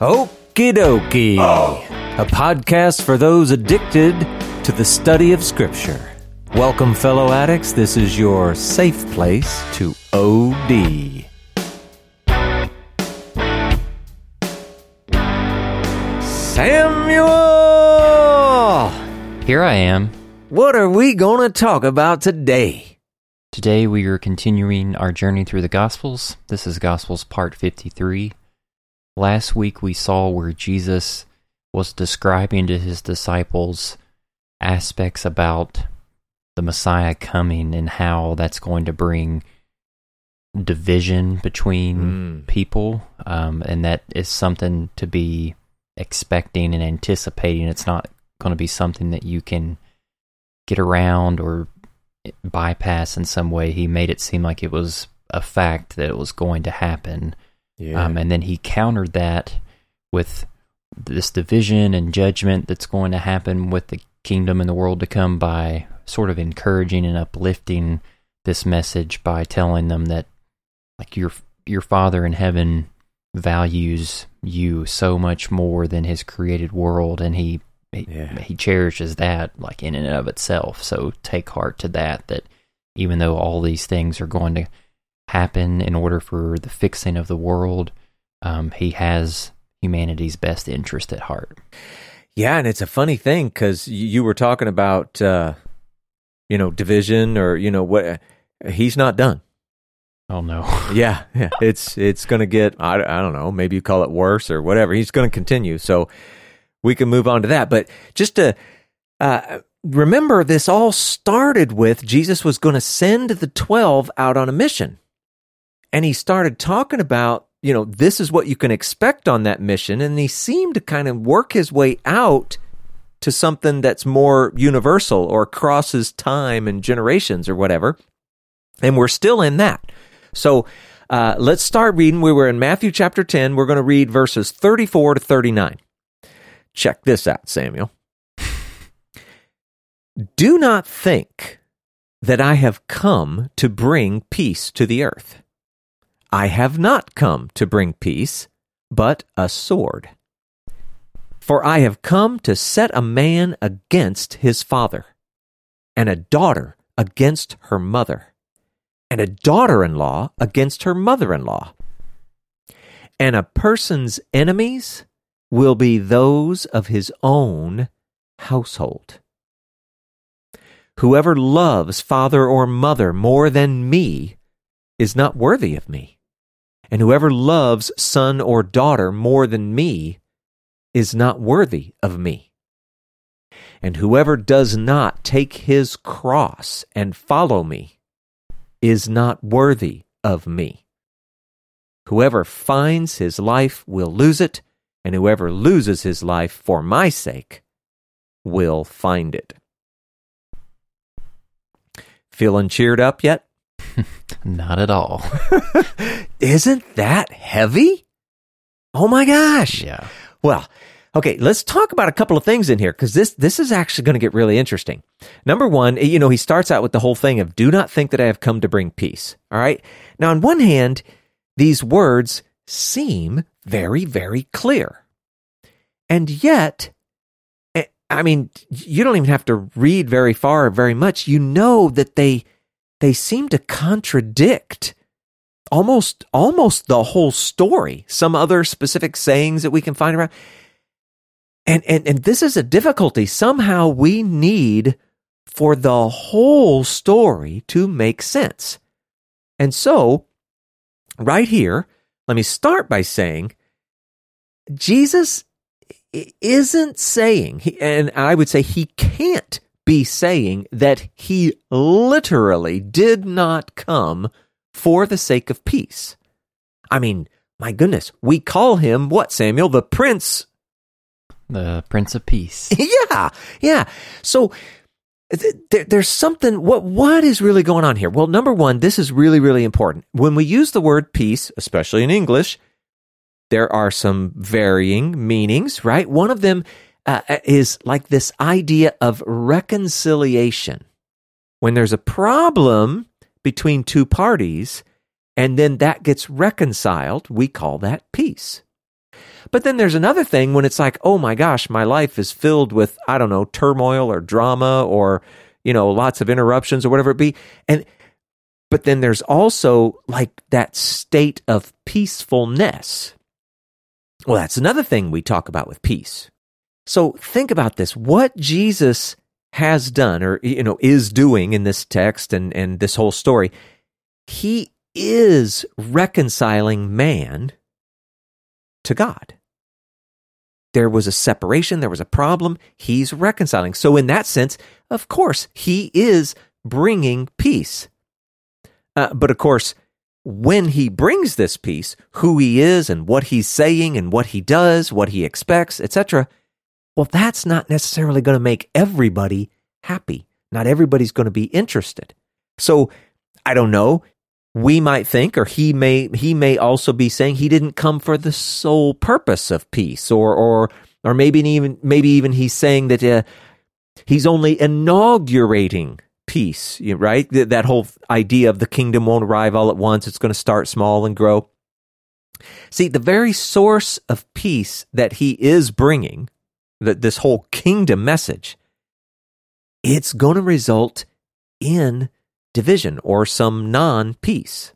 Okie dokie. Oh. A podcast for those addicted to the study of Scripture. Welcome, fellow addicts. This is your safe place to OD. Samuel! Here I am. What are we going to talk about today? Today we are continuing our journey through the Gospels. This is Gospels part 53. Last week we saw where Jesus was describing to his disciples aspects about the Messiah coming and how that's going to bring division between Mm. people. Um, and that is something to be expecting and anticipating. It's not going to be something that you can get around or bypass in some way. He made it seem like it was a fact that it was going to happen. Yeah. Um, and then he countered that with this division and judgment that's going to happen with the kingdom and the world to come by sort of encouraging and uplifting this message by telling them that like your your father in heaven values you so much more than his created world and he he, Yeah. he cherishes that like in and of itself so take heart to that that even though all these things are going to happen in order for the fixing of the world um, he has humanity's best interest at heart Yeah, and it's a funny thing because you were talking about, uh, you know, division or you know what. He's not done. oh no Yeah, yeah. It's it's going to get. I, I don't know. Maybe you call it worse or whatever. He's going to continue. So we can move on to that. But just to uh, remember, this all started with Jesus was going to send the twelve out on a mission, and he started talking about you know this is what you can expect on that mission, and he seemed to kind of work his way out to something that's more universal or crosses time and generations or whatever. And we're still in that. So uh, let's start reading. We were in Matthew chapter 10. We're going to read verses 34 to 39. Check this out, Samuel. Do not think that I have come to bring peace to the earth. I have not come to bring peace, but a sword. For I have come to set a man against his father, and a daughter against her mother, and a daughter in law against her mother in law. And a person's enemies will be those of his own household. Whoever loves father or mother more than me is not worthy of me. And whoever loves son or daughter more than me is not worthy of me. And whoever does not take his cross and follow me is not worthy of me. Whoever finds his life will lose it, and whoever loses his life for my sake will find it. Feeling cheered up yet? not at all Isn't that heavy? Oh my gosh. yeah Well, okay, let's talk about a couple of things in here because this this is actually going to get really interesting. Number one, you know, he starts out with the whole thing of "Do not think that I have come to bring peace." All right. Now, on one hand, these words seem very, very clear, and yet, eh, I mean, you don't even have to read very far or very much. You know that they they seem to contradict almost almost the whole story. Some other specific sayings that we can find around. And and and this is a difficulty. Somehow we need for the whole story to make sense. And so right here let me start by saying jesus isn't saying and i would say he can't be saying that he literally did not come for the sake of peace. I mean, my goodness, we call him what, Samuel? The Prince. the prince of peace yeah, yeah. So th- there, there's something. What what is really going on here? Well, number one, this is really really important. When we use the word peace, especially in English, there are some varying meanings. Right. One of them uh, is like this idea of reconciliation. When there's a problem between two parties, and then that gets reconciled, we call that peace. But then there's another thing when it's like, oh my gosh, my life is filled with, I don't know, turmoil or drama or, you know, lots of interruptions or whatever it be. And, but then there's also like that state of peacefulness. Well, that's another thing we talk about with peace. So think about this. What Jesus has done or, you know, is doing in this text and, and this whole story, he is reconciling man to God. There was a separation, there was a problem. He's reconciling. So, in that sense, of course, he is bringing peace. Uh, but of course, when he brings this peace, who he is and what he's saying and what he does, what he expects, etc., well, that's not necessarily going to make everybody happy. Not everybody's going to be interested. So, I don't know we might think or he may he may also be saying he didn't come for the sole purpose of peace or or or maybe even maybe even he's saying that uh, he's only inaugurating peace right that whole idea of the kingdom won't arrive all at once it's going to start small and grow see the very source of peace that he is bringing that this whole kingdom message it's going to result in division or some non peace.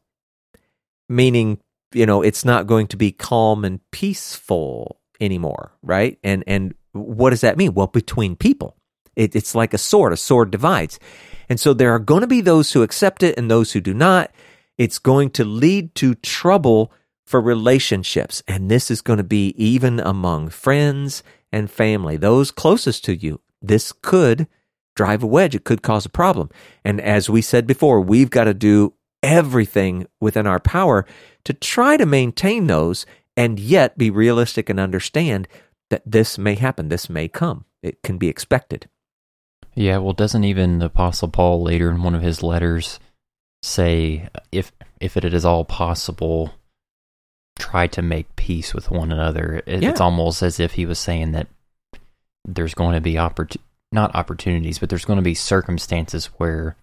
Meaning, you know, it's not going to be calm and peaceful anymore, right? And and what does that mean? Well, between people. It, it's like a sword, a sword divides. And so there are going to be those who accept it and those who do not. It's going to lead to trouble for relationships. And this is going to be even among friends and family, those closest to you. This could drive a wedge. It could cause a problem. And as we said before, we've got to do everything within our power to try to maintain those and yet be realistic and understand that this may happen, this may come. It can be expected. Yeah, well, doesn't even the Apostle Paul later in one of his letters say, if if it is all possible, try to make peace with one another? It, yeah. It's almost as if he was saying that there's going to be opportunity not opportunities, but there's going to be circumstances where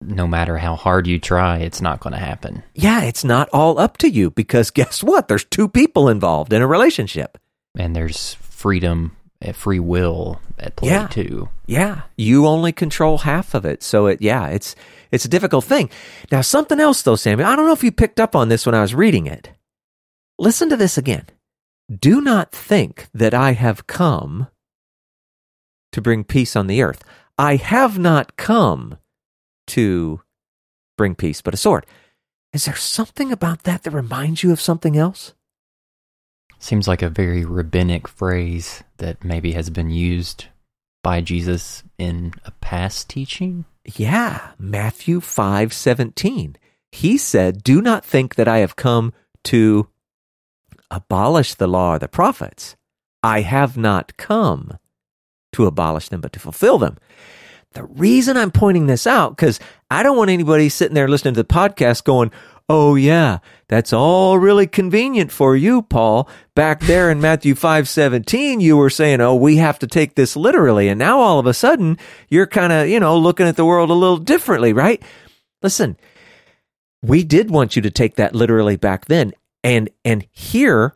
no matter how hard you try, it's not going to happen. Yeah, it's not all up to you because guess what? There's two people involved in a relationship. And there's freedom, eh, free will at play yeah. too. Yeah. You only control half of it. So it yeah, it's it's a difficult thing. Now something else though, Sammy. I don't know if you picked up on this when I was reading it. Listen to this again. Do not think that I have come to bring peace on the earth. I have not come to bring peace, but a sword. Is there something about that that reminds you of something else? Seems like a very rabbinic phrase that maybe has been used by Jesus in a past teaching. Yeah, Matthew 5:17. He said, "Do not think that I have come to abolish the law or the prophets. I have not come to abolish them, but to fulfill them. The reason I'm pointing this out, because I don't want anybody sitting there listening to the podcast going, Oh yeah, that's all really convenient for you, Paul. Back there in Matthew 5:17, you were saying, "Oh, we have to take this literally." And now all of a sudden, you're kind of, you know, looking at the world a little differently, right? Listen, we did want you to take that literally back then. And and here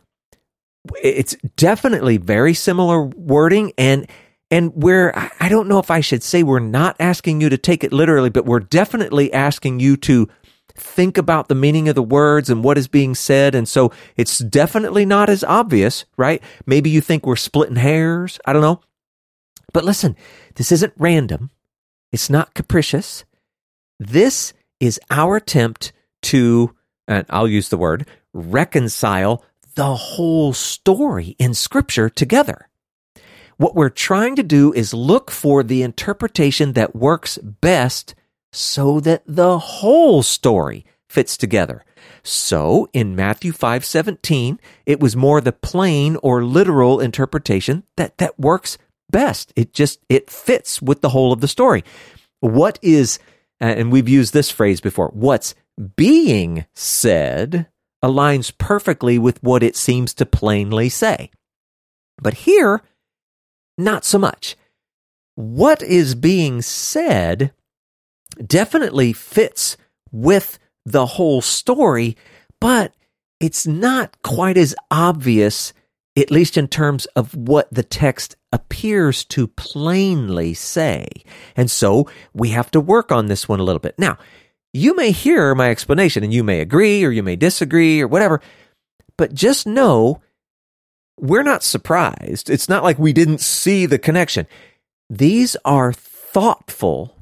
it's definitely very similar wording and and where I don't know if I should say we're not asking you to take it literally, but we're definitely asking you to think about the meaning of the words and what is being said. And so it's definitely not as obvious, right? Maybe you think we're splitting hairs. I don't know. But listen, this isn't random. It's not capricious. This is our attempt to, and I'll use the word, reconcile the whole story in scripture together. What we're trying to do is look for the interpretation that works best so that the whole story fits together. So in Matthew 5:17, it was more the plain or literal interpretation that that works best. It just it fits with the whole of the story. What is and we've used this phrase before, what's being said aligns perfectly with what it seems to plainly say. But here, not so much. What is being said definitely fits with the whole story, but it's not quite as obvious, at least in terms of what the text appears to plainly say. And so we have to work on this one a little bit. Now, you may hear my explanation and you may agree or you may disagree or whatever, but just know we're not surprised. It's not like we didn't see the connection. These are thoughtful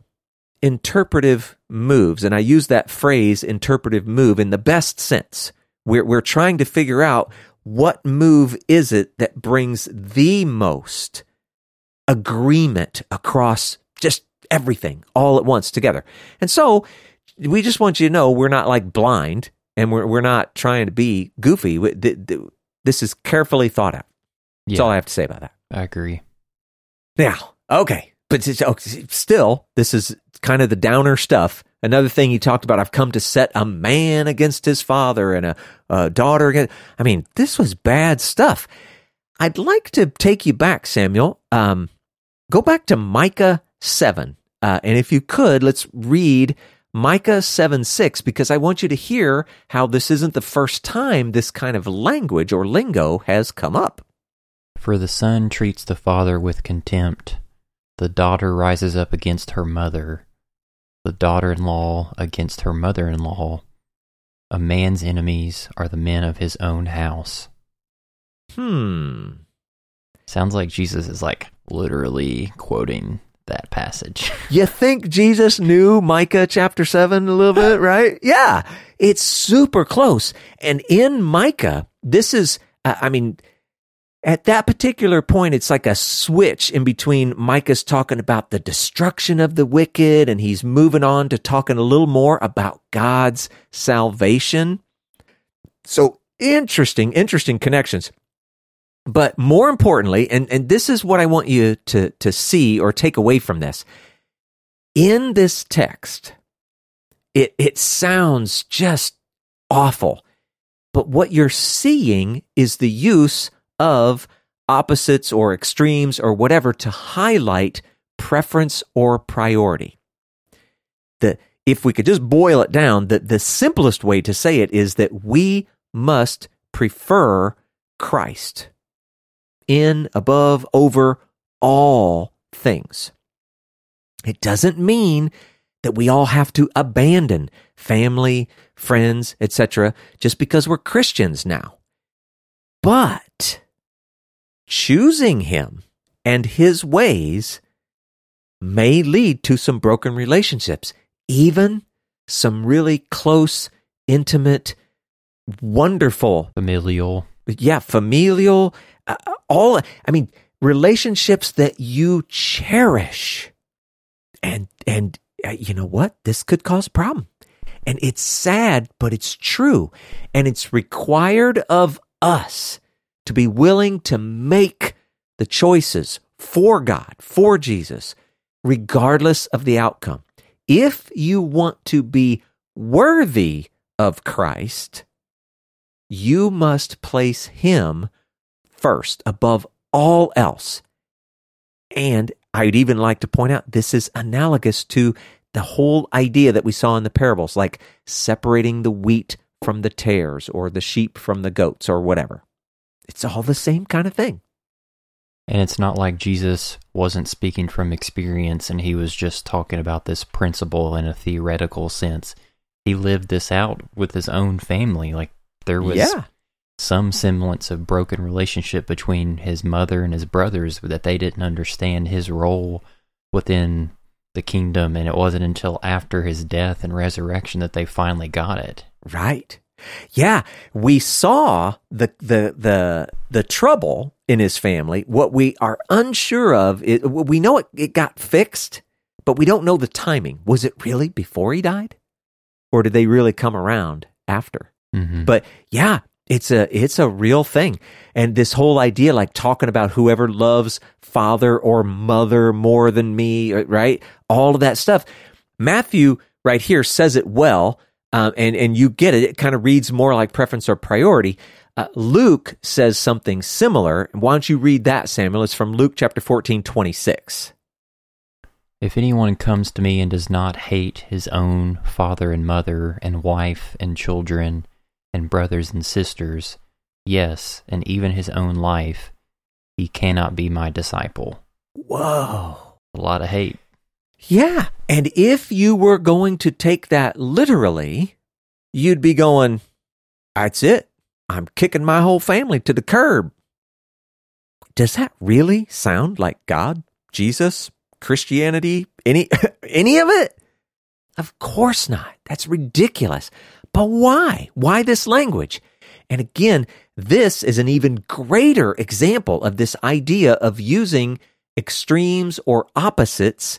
interpretive moves. And I use that phrase interpretive move in the best sense. We're, we're trying to figure out what move is it that brings the most agreement across just everything all at once together. And so we just want you to know we're not like blind and we're, we're not trying to be goofy. This is carefully thought out. That's Yeah. all I have to say about that. I agree. Now, okay, but oh, still, this is kind of the downer stuff. Another thing he talked about, I've come to set a man against his father and a, a daughter against. I mean, this was bad stuff. I'd like to take you back, Samuel. Um, go back to Micah 7. Uh, and if you could, let's read Micah 7 6, because I want you to hear how this isn't the first time this kind of language or lingo has come up. For the son treats the father with contempt. The daughter rises up against her mother. The daughter in law against her mother in law. A man's enemies are the men of his own house. Hmm. Sounds like Jesus is like literally quoting that passage. You think Jesus knew Micah chapter 7 a little bit, right? Yeah, it's super close. And in Micah, this is, uh, I mean, at that particular point, it's like a switch in between Micah's talking about the destruction of the wicked and he's moving on to talking a little more about God's salvation. So interesting, interesting connections. But more importantly, and, and this is what I want you to, to see or take away from this. In this text, it, it sounds just awful. But what you're seeing is the use of opposites or extremes or whatever to highlight preference or priority. The, if we could just boil it down, the, the simplest way to say it is that we must prefer Christ in, above, over all things. It doesn't mean that we all have to abandon family, friends, etc., just because we're Christians now. But choosing Him and His ways may lead to some broken relationships, even some really close, intimate, wonderful Familial. yeah, familial, all, I mean, relationships that you cherish. And, and uh, you know what? This could cause problem. And it's sad, but it's true. And it's required of us to be willing to make the choices for God, for Jesus, regardless of the outcome. If you want to be worthy of Christ, you must place him first above all else. And I'd even like to point out this is analogous to the whole idea that we saw in the parables, like separating the wheat from the tares or the sheep from the goats or whatever. It's all the same kind of thing. And it's not like Jesus wasn't speaking from experience and he was just talking about this principle in a theoretical sense. He lived this out with his own family. Like there was yeah. Some semblance of broken relationship between his mother and his brothers that they didn't understand his role within the kingdom and it wasn't until after his death and resurrection that they finally got it. Right. Yeah, we saw the the the the trouble in his family. What we are unsure of is we know it, it got fixed, but we don't know the timing. Was it really before he died, or did they really come around after? Mhm. But yeah, it's a it's a real thing. And this whole idea like talking about whoever loves father or mother more than me, uh, right? All of that stuff. Matthew right here says it well. Um, and and you get it. It kind of reads more like preference or priority. Uh, Luke says something similar. Why don't you read that, Samuel? It's from Luke chapter 14, 26. If anyone comes to me and does not hate his own father and mother and wife and children and brothers and sisters, yes, and even his own life, he cannot be my disciple. Whoa. A lot of hate. Yeah. And if you were going to take that literally, you'd be going, that's it. I'm kicking my whole family to the curb. Does that really sound like God, Jesus, Christianity, any any of it? Of course not. That's ridiculous. But why? Why this language? And again, this is an even greater example of this idea of using extremes or opposites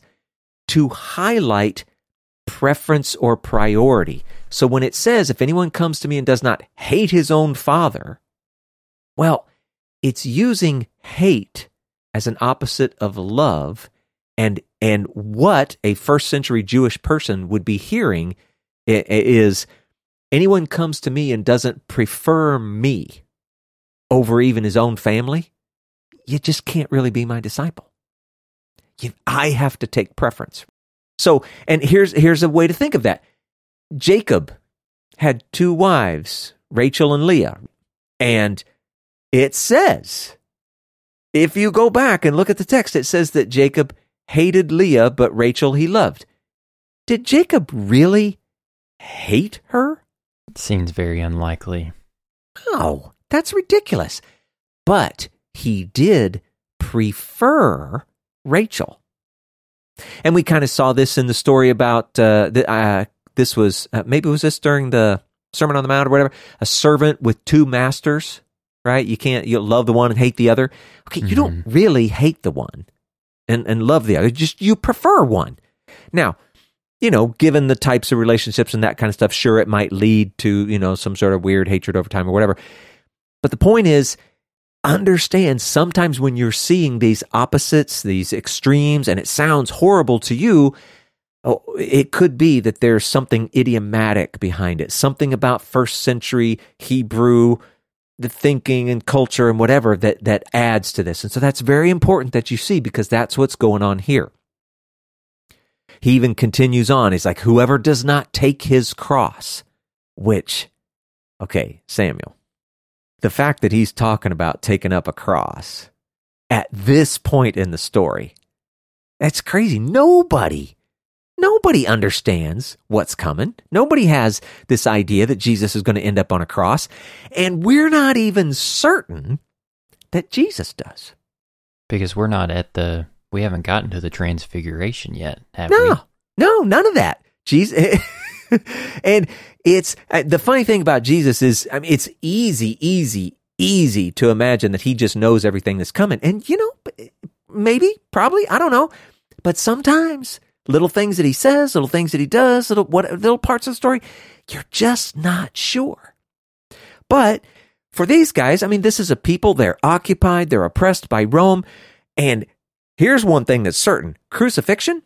to highlight preference or priority. So when it says, if anyone comes to me and does not hate his own father, well, it's using hate as an opposite of love and and what a first century Jewish person would be hearing is anyone comes to me and doesn't prefer me over even his own family, you just can't really be my disciple. You, I have to take preference. So, and here's here's a way to think of that. Jacob had two wives, Rachel and Leah, and it says if you go back and look at the text, it says that Jacob hated Leah, but Rachel he loved. Did Jacob really hate her? Seems very unlikely. Oh, that's ridiculous. But he did prefer Rachel. And we kind of saw this in the story about uh, the, uh, this was uh, maybe it was this during the Sermon on the Mount or whatever. A servant with two masters, right? You can't you love the one and hate the other. Okay, mm-hmm. you don't mm-hmm. really hate the one and and love the other. Just you prefer one. Now, you know, given the types of relationships and that kind of stuff, sure, it might lead to you know some sort of weird hatred over time or whatever. But the point is, understand sometimes when you're seeing these opposites, these extremes, and it sounds horrible to you, oh, it could be that there's something idiomatic behind it, something about first century Hebrew the thinking and culture and whatever that that adds to this. And so that's very important that you see because that's what's going on here. He even continues on. He's like, whoever does not take his cross, which, okay, Samuel, the fact that he's talking about taking up a cross at this point in the story, that's crazy. Nobody, nobody understands what's coming. Nobody has this idea that Jesus is going to end up on a cross. And we're not even certain that Jesus does. Because we're not at the, we haven't gotten to the transfiguration yet, have no, we? No, none of that. Jesus. and it's uh, the funny thing about Jesus is, I mean, it's easy, easy, easy to imagine that he just knows everything that's coming. And, you know, maybe, probably, I don't know. But sometimes little things that he says, little things that he does, little, what, little parts of the story, you're just not sure. But for these guys, I mean, this is a people, they're occupied, they're oppressed by Rome. And here's one thing that's certain crucifixion,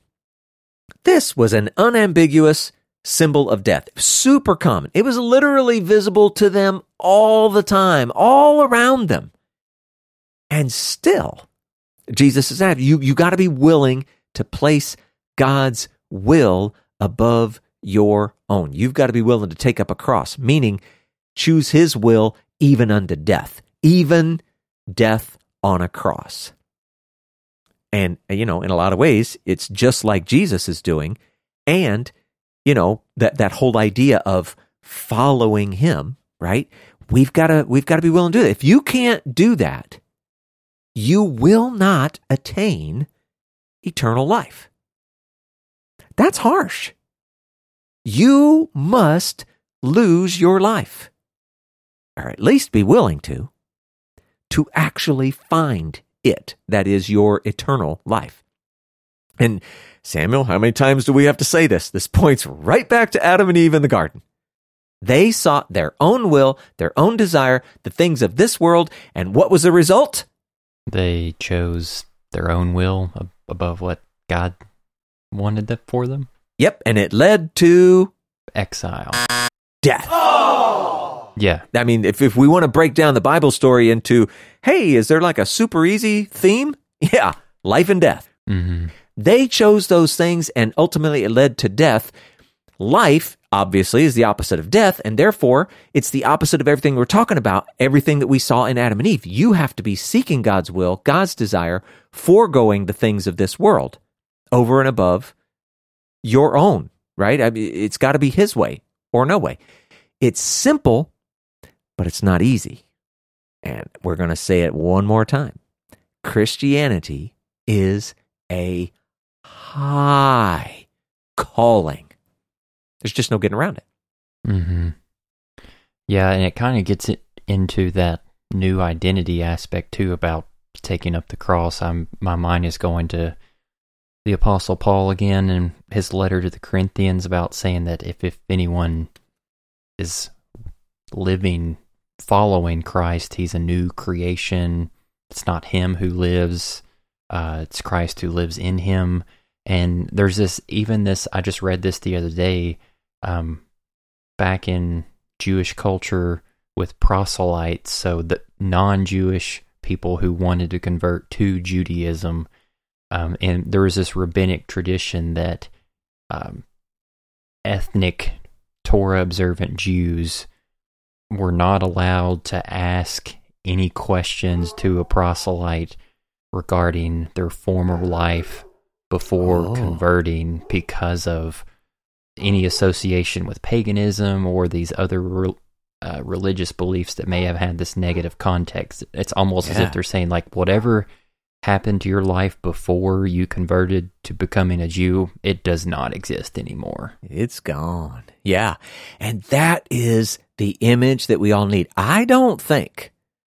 this was an unambiguous symbol of death. Super common. It was literally visible to them all the time, all around them. And still, Jesus is at you. You got to be willing to place God's will above your own. You've got to be willing to take up a cross, meaning choose His will even unto death, even death on a cross. And, uh, you know, in a lot of ways, it's just like Jesus is doing. And you know, that, that whole idea of following him, right? We've got to, we've got to be willing to do that. If you can't do that, you will not attain eternal life. That's harsh. You must lose your life, or at least be willing to, to actually find it. That is your eternal life. And Samuel, how many times do we have to say this? This points right back to Adam and Eve in the garden. They sought their own will, their own desire, the things of this world, and what was the result? They chose their own will above what God wanted for them. Yep, and it led to exile, death. Oh! Yeah. I mean, if, if we want to break down the Bible story into, hey, is there like a super easy theme? Yeah, life and death. Mm-hmm. They chose those things and ultimately it led to death. life obviously is the opposite of death, and therefore it's the opposite of everything we're talking about, everything that we saw in Adam and Eve. You have to be seeking God's will, God's desire, foregoing the things of this world over and above your own, right? I mean, it's got to be His way or no way. It's simple, but it's not easy. And we're going to say it one more time Christianity is a high calling. There's just no getting around it. Mm-hmm. Yeah, and it kind of gets it into that new identity aspect too about taking up the cross. I'm my mind is going to the apostle Paul again and his letter to the Corinthians about saying that if if anyone is living following Christ, he's a new creation. It's not him who lives, uh, it's Christ who lives in him. And there's this, even this, I just read this the other day, um, back in Jewish culture with proselytes, so the non Jewish people who wanted to convert to Judaism. Um, and there was this rabbinic tradition that um, ethnic Torah observant Jews were not allowed to ask any questions to a proselyte regarding their former life before oh. converting because of any association with paganism or these other re- uh, religious beliefs that may have had this negative context. It's almost yeah. as if they're saying, like, whatever happened to your life before you converted to becoming a Jew, it does not exist anymore. It's gone. Yeah. And that is the image that we all need. I don't think,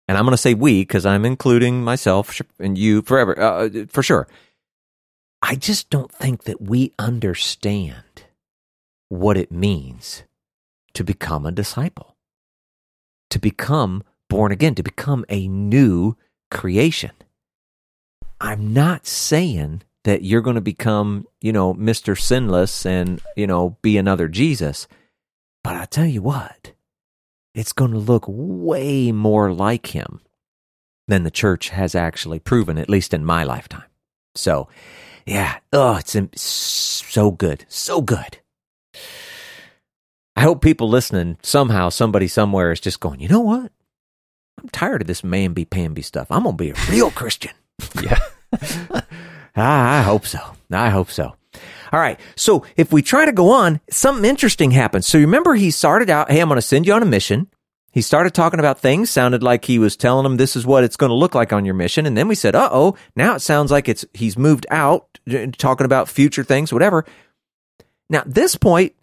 and I'm going to say we because I'm including myself and you forever, uh, for sure. I just don't think that we understand what it means to become a disciple, to become born again, to become a new creation. I'm not saying that you're going to become, you know, Mr. Sinless and, you know, be another Jesus. But I tell you what, it's going to look way more like him than the church has actually proven, at least in my lifetime. So, yeah. Oh, it's so good. So good. I hope people listening, somehow, somebody somewhere is just going, you know what? I'm tired of this mamby pamby stuff. I'm going to be a real Christian. Yeah. I hope so. I hope so. All right. So if we try to go on, something interesting happens. So remember, he started out, hey, I'm going to send you on a mission. He started talking about things, sounded like he was telling them this is what it's going to look like on your mission. And then we said, uh oh, now it sounds like it's he's moved out, talking about future things, whatever. Now, at this point,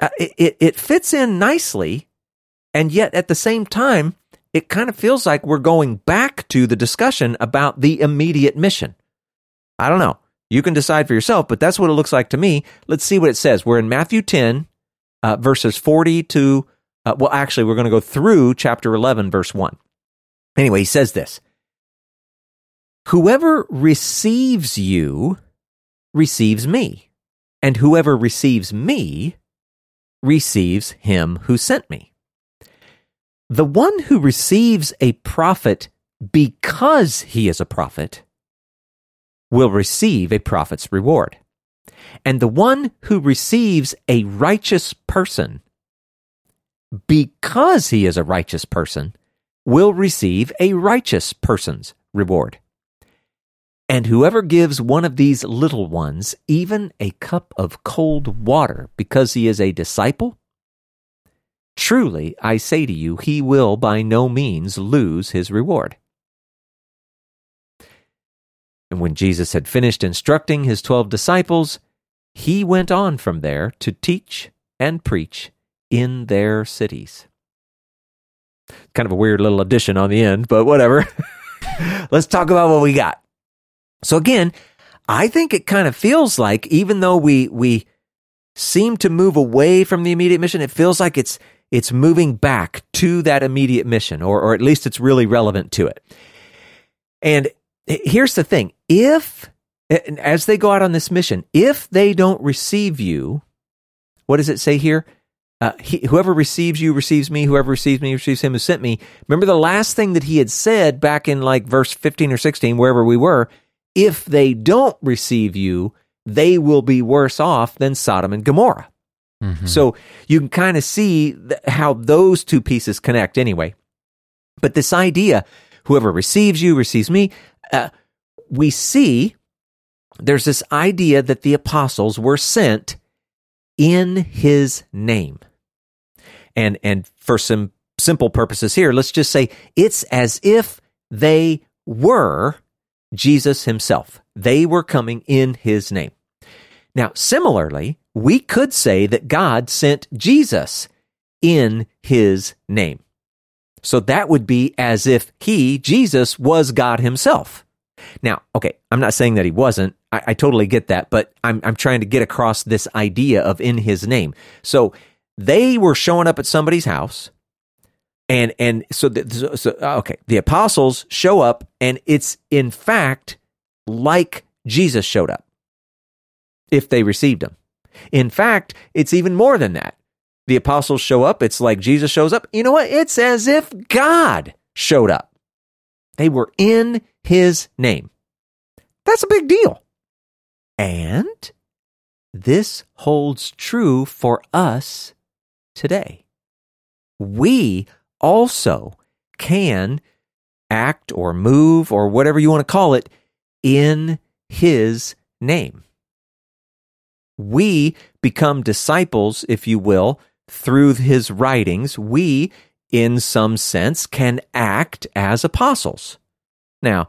uh, it, it, it fits in nicely. And yet at the same time, it kind of feels like we're going back to the discussion about the immediate mission. I don't know. You can decide for yourself, but that's what it looks like to me. Let's see what it says. We're in Matthew 10, uh, verses 40 to uh, well, actually, we're going to go through chapter 11, verse 1. Anyway, he says this Whoever receives you receives me, and whoever receives me receives him who sent me. The one who receives a prophet because he is a prophet will receive a prophet's reward. And the one who receives a righteous person because he is a righteous person, will receive a righteous person's reward. And whoever gives one of these little ones even a cup of cold water because he is a disciple, truly I say to you, he will by no means lose his reward. And when Jesus had finished instructing his twelve disciples, he went on from there to teach and preach in their cities. Kind of a weird little addition on the end, but whatever. Let's talk about what we got. So again, I think it kind of feels like even though we we seem to move away from the immediate mission, it feels like it's it's moving back to that immediate mission, or or at least it's really relevant to it. And here's the thing: if as they go out on this mission, if they don't receive you, what does it say here? Uh, he, whoever receives you receives me. Whoever receives me receives him who sent me. Remember the last thing that he had said back in like verse 15 or 16, wherever we were. If they don't receive you, they will be worse off than Sodom and Gomorrah. Mhm. So you can kind of see th- how those two pieces connect anyway. But this idea, whoever receives you receives me, uh, we see there's this idea that the apostles were sent in his name. And, and for some simple purposes here, let's just say it's as if they were Jesus himself. They were coming in his name. Now, similarly, we could say that God sent Jesus in his name. So that would be as if he, Jesus, was God himself. Now, okay, I'm not saying that he wasn't. I, I totally get that, but I'm, I'm trying to get across this idea of in his name. So they were showing up at somebody's house. And and so, the, so, so uh, okay, the apostles show up, and it's in fact like Jesus showed up if they received him. In fact, it's even more than that. The apostles show up, it's like Jesus shows up. You know what? It's as if God showed up. They were in his name. That's a big deal. And this holds true for us today. We also can act or move or whatever you want to call it in his name. We become disciples, if you will, through his writings. We, in some sense, can act as apostles. Now,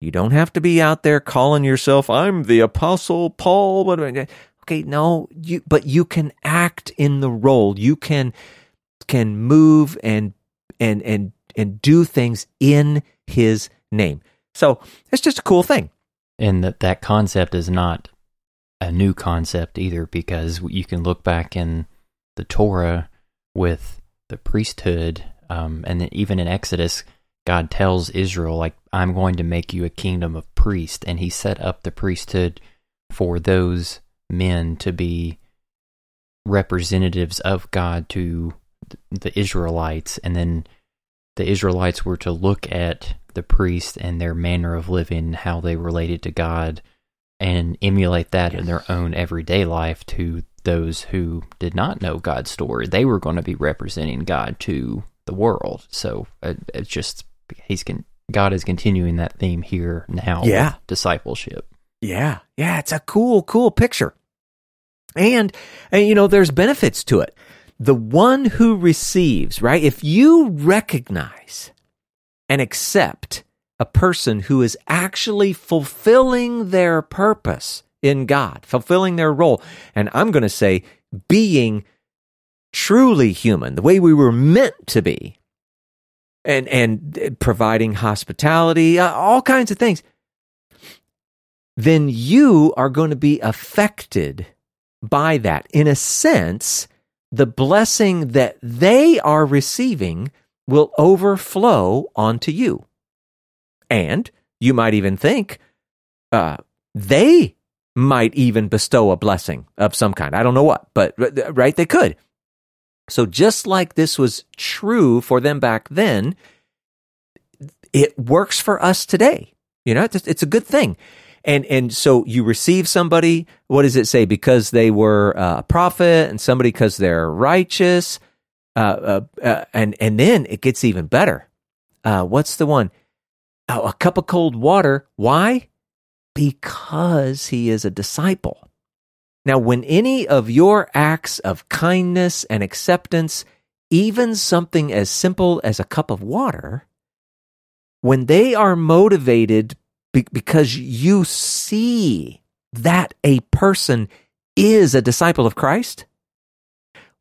you don't have to be out there calling yourself, I'm the apostle Paul. Okay, no, you but you can act in the role. You can can move and and and and do things in his name. So it's just a cool thing. and that that concept is not a new concept either because you can look back in the Torah with the priesthood um, and then even in Exodus God tells Israel like I'm going to make you a kingdom of priests and he set up the priesthood for those men to be representatives of God to the Israelites and then the Israelites were to look at the priest and their manner of living, how they related to God, and emulate that in their own everyday life to those who did not know God's story. They were going to be representing God to the world. So uh, it's just he's con- God is continuing that theme here now. Yeah. discipleship. Yeah, yeah, it's a cool, cool picture. And, and, you know, there's benefits to it. The one who receives, right? If you recognize and accept a person who is actually fulfilling their purpose in God, fulfilling their role, and I'm going to say being truly human, the way we were meant to be, and and providing hospitality, uh, all kinds of things then you are going to be affected by that. In a sense, the blessing that they are receiving will overflow onto you. And you might even think uh, they might even bestow a blessing of some kind. I don't know what, but right, they could. So just like this was true for them back then, it works for us today. You know, it's, a good thing. And and so you receive somebody. What does it say? Because they were uh, a prophet, and somebody because they're righteous. Uh, uh, uh, and and then it gets even better. Uh, what's the one? Oh, a cup of cold water. Why? Because he is a disciple. Now, when any of your acts of kindness and acceptance, even something as simple as a cup of water, when they are motivated be- because you see that a person is a disciple of Christ,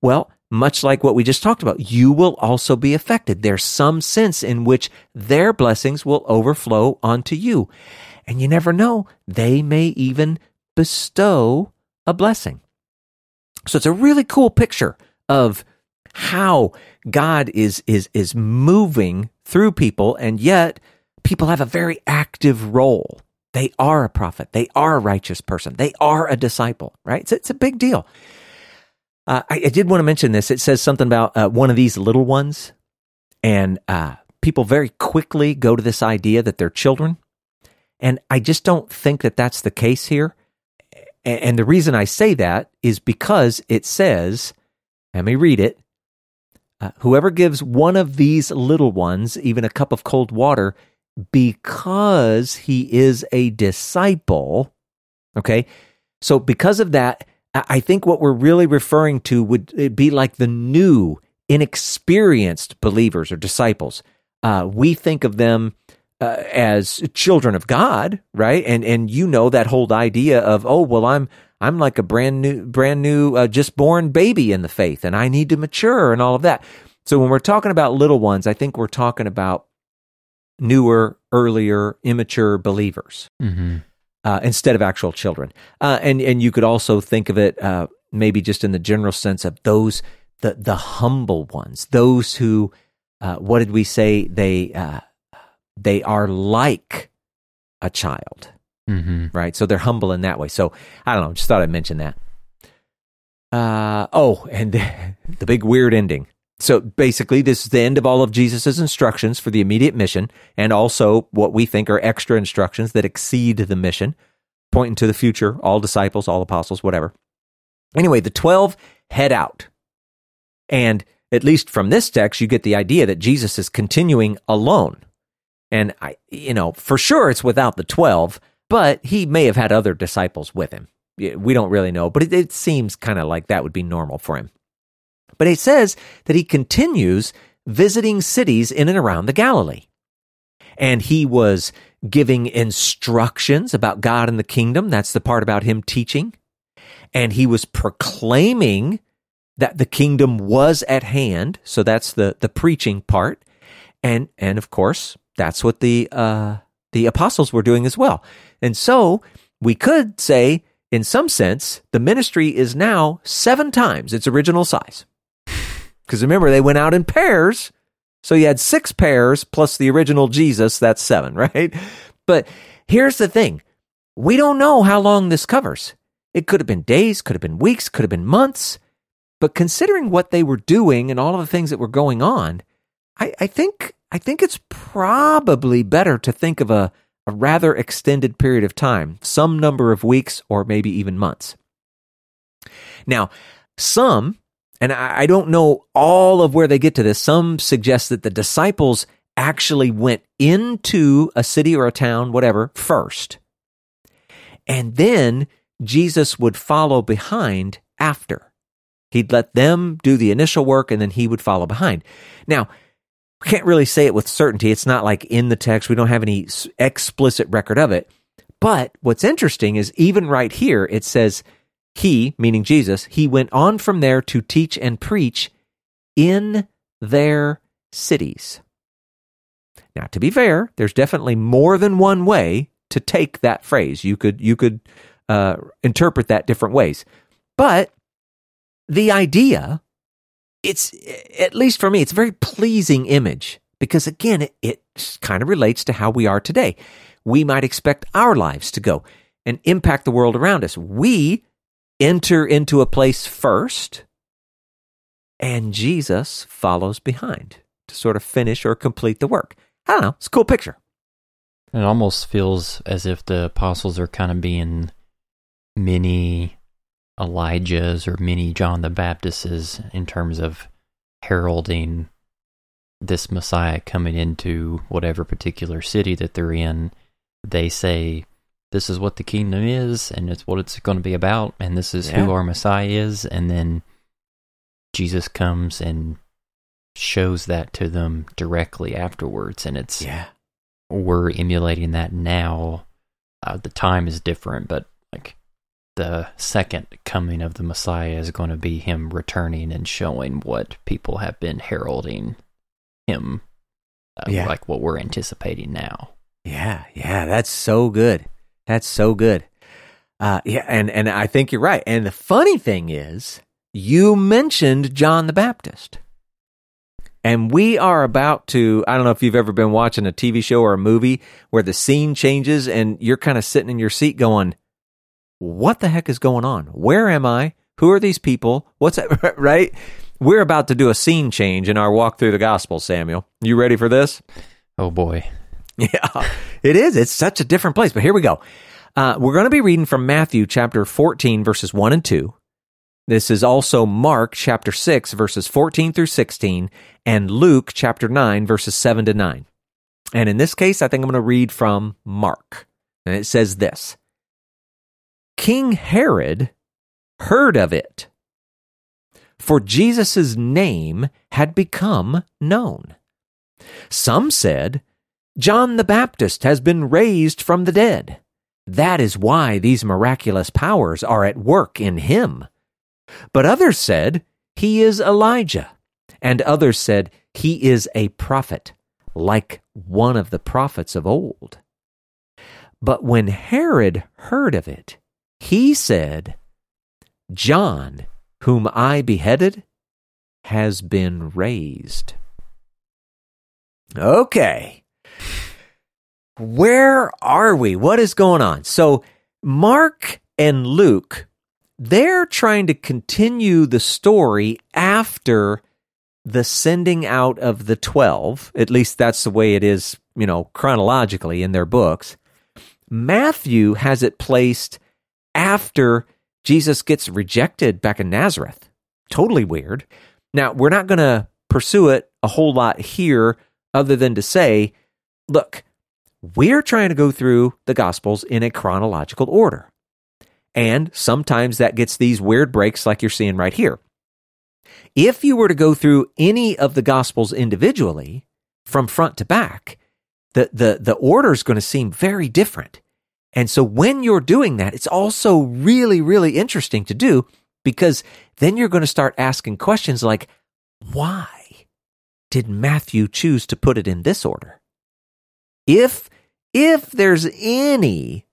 well, much like what we just talked about, you will also be affected. There's some sense in which their blessings will overflow onto you. And you never know, they may even bestow a blessing. So it's a really cool picture of how God is is is moving through people and yet people have a very active role. They are a prophet. They are a righteous person. They are a disciple, right? It's, it's a big deal. Uh, I, I, did want to mention this. It says something about uh, one of these little ones, and uh, people very quickly go to this idea that they're children. And I just don't think that that's the case here. and, and the reason I say that is because it says, let me read it. Uh, whoever gives one of these little ones even a cup of cold water because he is a disciple, okay? So, because of that, I think what we're really referring to would be like the new, inexperienced believers or disciples. Uh, we think of them uh, as children of God, right? And and you know that whole idea of oh well, I'm I'm like a brand new brand new uh, just born baby in the faith, and I need to mature and all of that. So when we're talking about little ones, I think we're talking about newer, earlier, immature believers. Mm-hmm uh, instead of actual children. Uh, and and you could also think of it uh, maybe just in the general sense of those the the humble ones, those who uh, what did we say they uh, they are like a child, mm-hmm. right? So they're humble in that way. So I don't know. Just thought I'd mention that. Uh, oh, and the big weird ending. So basically, this is the end of all of Jesus' instructions for the immediate mission, and also what we think are extra instructions that exceed the mission, pointing to the future, all disciples, all apostles, whatever. Anyway, the 12 head out. And at least from this text, you get the idea that Jesus is continuing alone. And I, you know, for sure it's without the 12, but he may have had other disciples with him. We don't really know, but it, it seems kind of like that would be normal for him. But it says that he continues visiting cities in and around the Galilee. And he was giving instructions about God and the kingdom. That's the part about him teaching. And he was proclaiming that the kingdom was at hand. So that's the, the preaching part. And, and of course, that's what the, uh, the apostles were doing as well. And so we could say, in some sense, the ministry is now seven times its original size. Because remember, they went out in pairs. So you had six pairs plus the original Jesus. That's seven, right? But here's the thing we don't know how long this covers. It could have been days, could have been weeks, could have been months. But considering what they were doing and all of the things that were going on, I, I think I think it's probably better to think of a, a rather extended period of time, some number of weeks or maybe even months. Now, some and I, I don't know all of where they get to this. Some suggest that the disciples actually went into a city or a town, whatever, first. And then Jesus would follow behind after. He'd let them do the initial work and then he would follow behind. Now, we can't really say it with certainty. It's not like in the text. We don't have any explicit record of it. But what's interesting is even right here, it says he, meaning Jesus, he went on from there to teach and preach in their cities. Now, to be fair, there's definitely more than one way to take that phrase. You could you could uh, interpret that different ways, but the idea, it's at least for me, it's a very pleasing image because again, it, it kind of relates to how we are today. We might expect our lives to go and impact the world around us. We enter into a place first, and Jesus follows behind to sort of finish or complete the work. I don't know. It's a cool picture. It almost feels as if the apostles are kind of being mini Elijahs or mini John the Baptists in terms of heralding this Messiah coming into whatever particular city that they're in. They say, this is what the kingdom is and it's what it's going to be about and this is yeah. who our messiah is and then jesus comes and shows that to them directly afterwards and it's yeah we're emulating that now uh, the time is different but like the second coming of the messiah is going to be him returning and showing what people have been heralding him uh, yeah. like what we're anticipating now yeah yeah that's so good that's so good. Uh, yeah, and and I think you're right. And the funny thing is, you mentioned John the Baptist. And we are about to, I don't know if you've ever been watching a TV show or a movie where the scene changes and you're kind of sitting in your seat going, what the heck is going on? Where am I? Who are these people? What's that? right? We're about to do a scene change in our walk through the gospel, Samuel. You ready for this? Oh boy. Yeah, it is. It's such a different place. But here we go. Uh, we're going to be reading from Matthew chapter 14, verses 1 and 2. This is also Mark chapter 6, verses 14 through 16, and Luke chapter 9, verses 7 to 9. And in this case, I think I'm going to read from Mark. And it says this King Herod heard of it, for Jesus' name had become known. Some said, John the Baptist has been raised from the dead. That is why these miraculous powers are at work in him. But others said, He is Elijah. And others said, He is a prophet, like one of the prophets of old. But when Herod heard of it, he said, John, whom I beheaded, has been raised. Okay. Where are we? What is going on? So, Mark and Luke, they're trying to continue the story after the sending out of the 12. At least that's the way it is, you know, chronologically in their books. Matthew has it placed after Jesus gets rejected back in Nazareth. Totally weird. Now, we're not going to pursue it a whole lot here other than to say, look, we're trying to go through the Gospels in a chronological order. And sometimes that gets these weird breaks like you're seeing right here. If you were to go through any of the Gospels individually, from front to back, the, the, the order is going to seem very different. And so when you're doing that, it's also really, really interesting to do because then you're going to start asking questions like, why did Matthew choose to put it in this order? If, if there's any,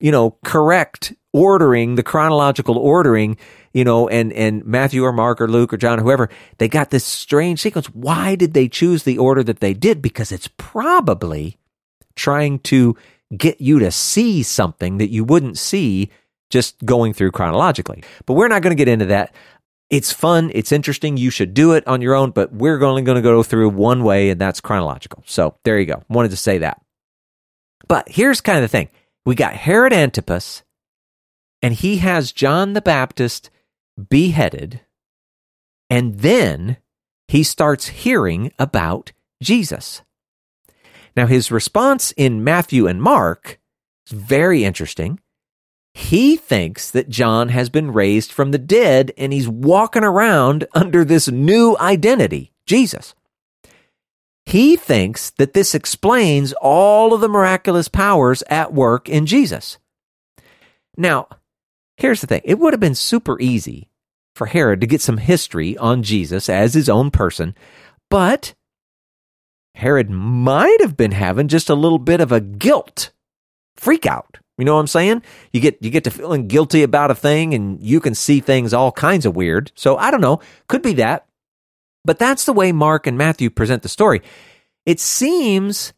you know, correct ordering, the chronological ordering, you know, and, and Matthew or Mark or Luke or John or whoever, they got this strange sequence. Why did they choose the order that they did? Because it's probably trying to get you to see something that you wouldn't see just going through chronologically. But we're not going to get into that. It's fun, it's interesting. You should do it on your own, but we're only going to go through one way, and that's chronological. So there you go. Wanted to say that. But here's kind of the thing we got Herod Antipas, and he has John the Baptist beheaded, and then he starts hearing about Jesus. Now, his response in Matthew and Mark is very interesting. He thinks that John has been raised from the dead and he's walking around under this new identity, Jesus. He thinks that this explains all of the miraculous powers at work in Jesus. Now, here's the thing it would have been super easy for Herod to get some history on Jesus as his own person, but Herod might have been having just a little bit of a guilt freak out. You know what I'm saying? You get you get to feeling guilty about a thing and you can see things all kinds of weird. So I don't know, could be that. But that's the way Mark and Matthew present the story. It seems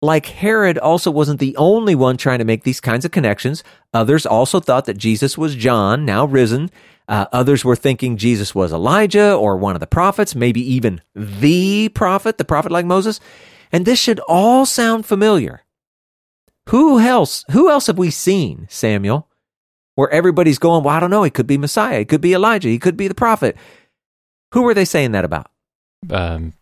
like Herod also wasn't the only one trying to make these kinds of connections. Others also thought that Jesus was John, now risen, uh, others were thinking Jesus was Elijah or one of the prophets, maybe even the prophet, the prophet like Moses. And this should all sound familiar. Who else? Who else have we seen, Samuel? Where everybody's going, well, I don't know. He could be Messiah. He could be Elijah. He could be the prophet. Who were they saying that about? Um,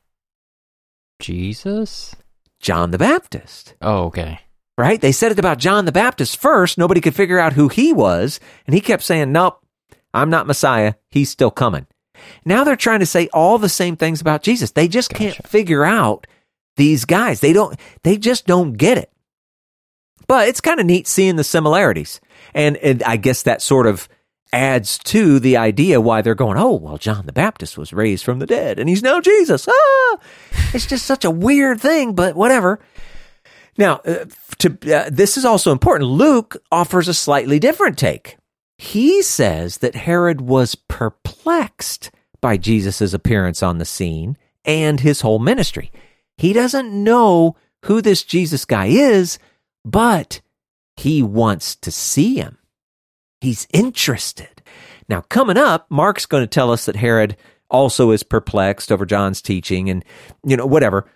Jesus? John the Baptist. Oh, okay. Right? They said it about John the Baptist first. Nobody could figure out who he was. And he kept saying, nope, I'm not Messiah. He's still coming. Now they're trying to say all the same things about Jesus. They just gotcha. can't figure out these guys. They don't, they just don't get it. But it's kind of neat seeing the similarities. And, and I guess that sort of adds to the idea why they're going, oh, well, John the Baptist was raised from the dead and he's now Jesus. Ah, it's just such a weird thing, but whatever. Now, uh, to, uh, this is also important. Luke offers a slightly different take. He says that Herod was perplexed by Jesus' appearance on the scene and his whole ministry. He doesn't know who this Jesus guy is, but he wants to see him. He's interested. Now, coming up, Mark's going to tell us that Herod also is perplexed over John's teaching and, you know, whatever.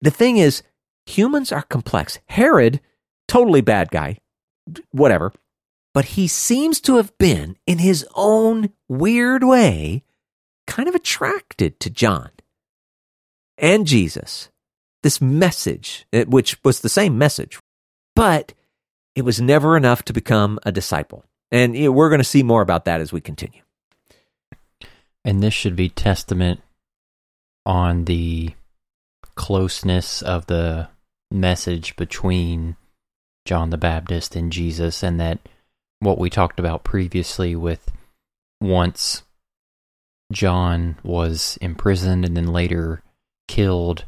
The thing is, humans are complex. Herod, totally bad guy, whatever. But he seems to have been, in his own weird way, kind of attracted to John and Jesus. This message, eh, which was the same message, but it was never enough to become a disciple. And you know, we're going to see more about that as we continue. And this should be testament on the closeness of the message between John the Baptist and Jesus, and that what we talked about previously with once John was imprisoned and then later killed,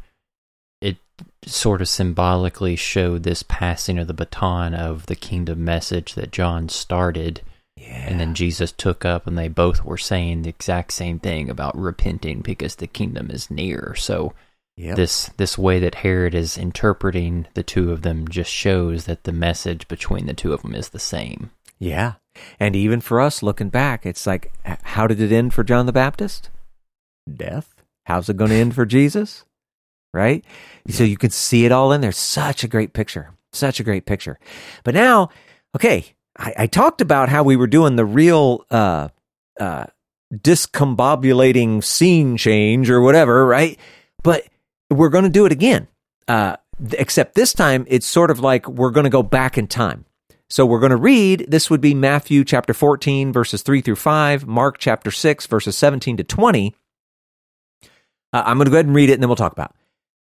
sort of symbolically showed this passing of the baton of the kingdom message that John started. Yeah. And then Jesus took up, and they both were saying the exact same thing about repenting because the kingdom is near. So, Yep. this this way that Herod is interpreting the two of them just shows that the message between the two of them is the same. Yeah. And even for us looking back, it's like, how did it end for John the Baptist? Death. How's it going to end for Jesus? Right? So you can see it all in there. Such a great picture. Such a great picture. But now, okay, I, I talked about how we were doing the real uh, uh, discombobulating scene change or whatever, right? But we're going to do it again. Uh, except this time, it's sort of like we're going to go back in time. So we're going to read, this would be Matthew chapter 14, verses 3 through 5, Mark chapter 6, verses 17 to 20. Uh, I'm going to go ahead and read it and then we'll talk about it.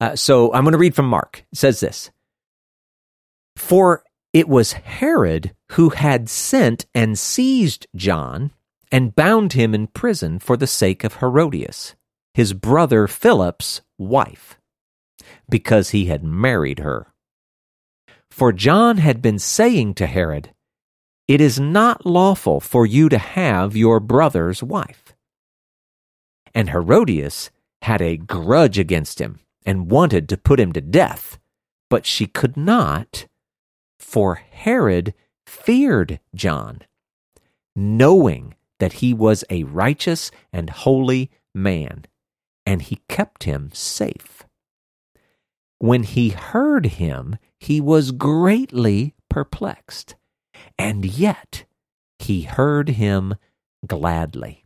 Uh, so I'm going to read from Mark. It says this For it was Herod who had sent and seized John and bound him in prison for the sake of Herodias, his brother Philip's wife, because he had married her. For John had been saying to Herod, It is not lawful for you to have your brother's wife. And Herodias had a grudge against him and wanted to put him to death, but she could not, for Herod feared John, knowing that he was a righteous and holy man, and he kept him safe. When he heard him, he was greatly perplexed, and yet he heard him gladly.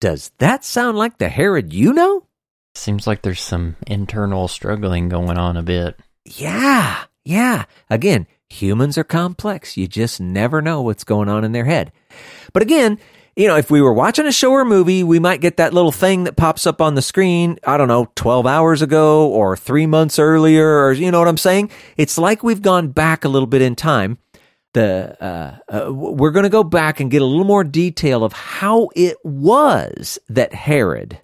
Does that sound like the Herod you know? Seems like there's some internal struggling going on a bit. Yeah, yeah. Again, humans are complex. You just never know what's going on in their head. But again, you know, if we were watching a show or movie, we might get that little thing that pops up on the screen, I don't know, 12 hours ago or three months earlier, or you know what I'm saying? It's like we've gone back a little bit in time. The uh, uh, we're going to go back and get a little more detail of how it was that Herod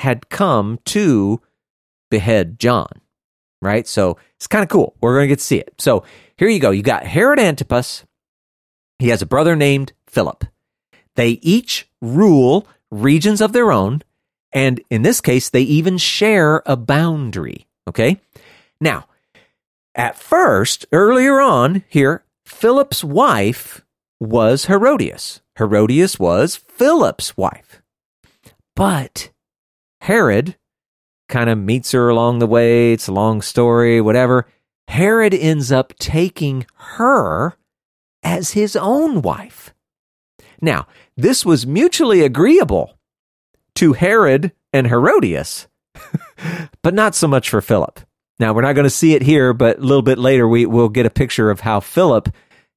had come to behead John, right? So it's kind of cool. We're going to get to see it. So here you go. You got Herod Antipas. He has a brother named Philip. They each rule regions of their own. And in this case, they even share a boundary. Okay. Now, at first, earlier on here, Philip's wife was Herodias. Herodias was Philip's wife. But Herod kind of meets her along the way. It's a long story, whatever. Herod ends up taking her as his own wife. Now, this was mutually agreeable to Herod and Herodias, but not so much for Philip. Now, we're not going to see it here, but a little bit later we will get a picture of how Philip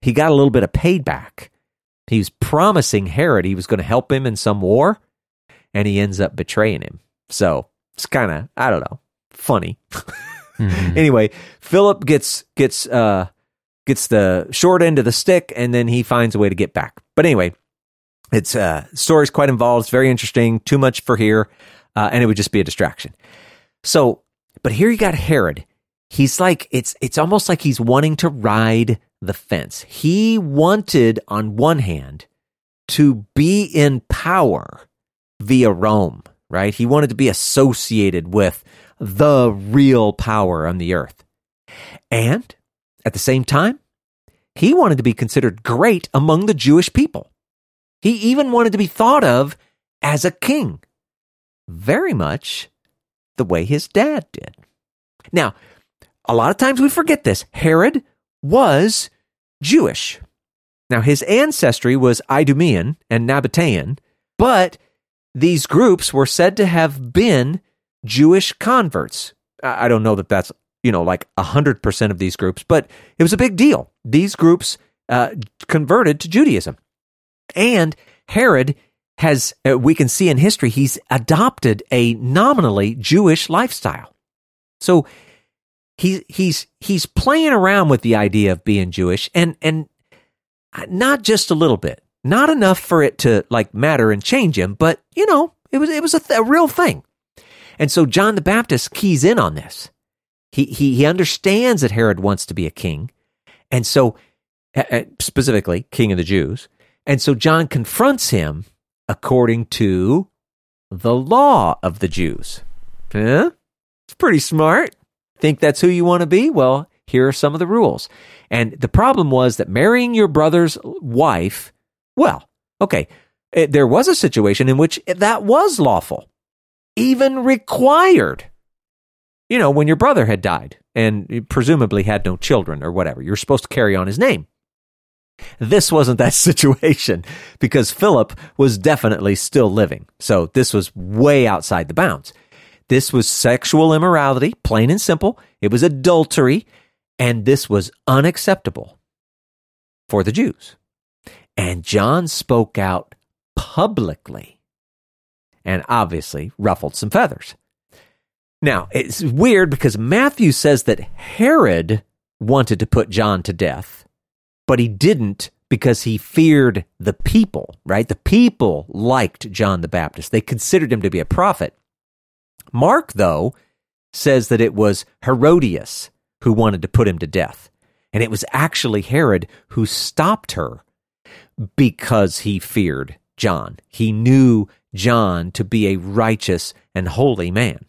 he got a little bit of payback. He was promising Herod he was going to help him in some war, and he ends up betraying him. So it's kind of I don't know, funny. Mhm. anyway, Philip gets gets uh gets the short end of the stick, and then he finds a way to get back. But anyway, it's uh story's quite involved. It's very interesting. Too much for here, uh, and it would just be a distraction. So, but here you got Herod. He's like it's it's almost like he's wanting to ride the fence. He wanted, on one hand, to be in power via Rome, right? He wanted to be associated with the real power on the earth. And at the same time, he wanted to be considered great among the Jewish people. He even wanted to be thought of as a king, very much the way his dad did. Now, a lot of times we forget this. Herod was Jewish. Now, his ancestry was Idumean and Nabatean, but these groups were said to have been Jewish converts. I don't know that that's, you know, like 100% of these groups, but it was a big deal. These groups uh, converted to Judaism. And Herod has, uh, we can see in history, he's adopted a nominally Jewish lifestyle. So he, he's, he's playing around with the idea of being Jewish and, and not just a little bit, not enough for it to like matter and change him, but you know, it was, it was a, th- a real thing. And so John the Baptist keys in on this. He, he, he understands that Herod wants to be a king. And so, specifically, king of the Jews. And so John confronts him according to the law of the Jews. Huh? It's pretty smart. Think that's who you want to be? Well, here are some of the rules. And the problem was that marrying your brother's wife, well, okay, eh, there was a situation in which that was lawful, even required. You know, when your brother had died and presumably had no children or whatever, you're supposed to carry on his name. This wasn't that situation because Philip was definitely still living. So this was way outside the bounds. This was sexual immorality, plain and simple. It was adultery, and this was unacceptable for the Jews. And John spoke out publicly and obviously ruffled some feathers. Now, it's weird because Matthew says that Herod wanted to put John to death but he didn't because he feared the people, right? The people liked John the Baptist. They considered him to be a prophet. Mark, though, says that it was Herodias who wanted to put him to death. And it was actually Herod who stopped her because he feared John. He knew John to be a righteous and holy man.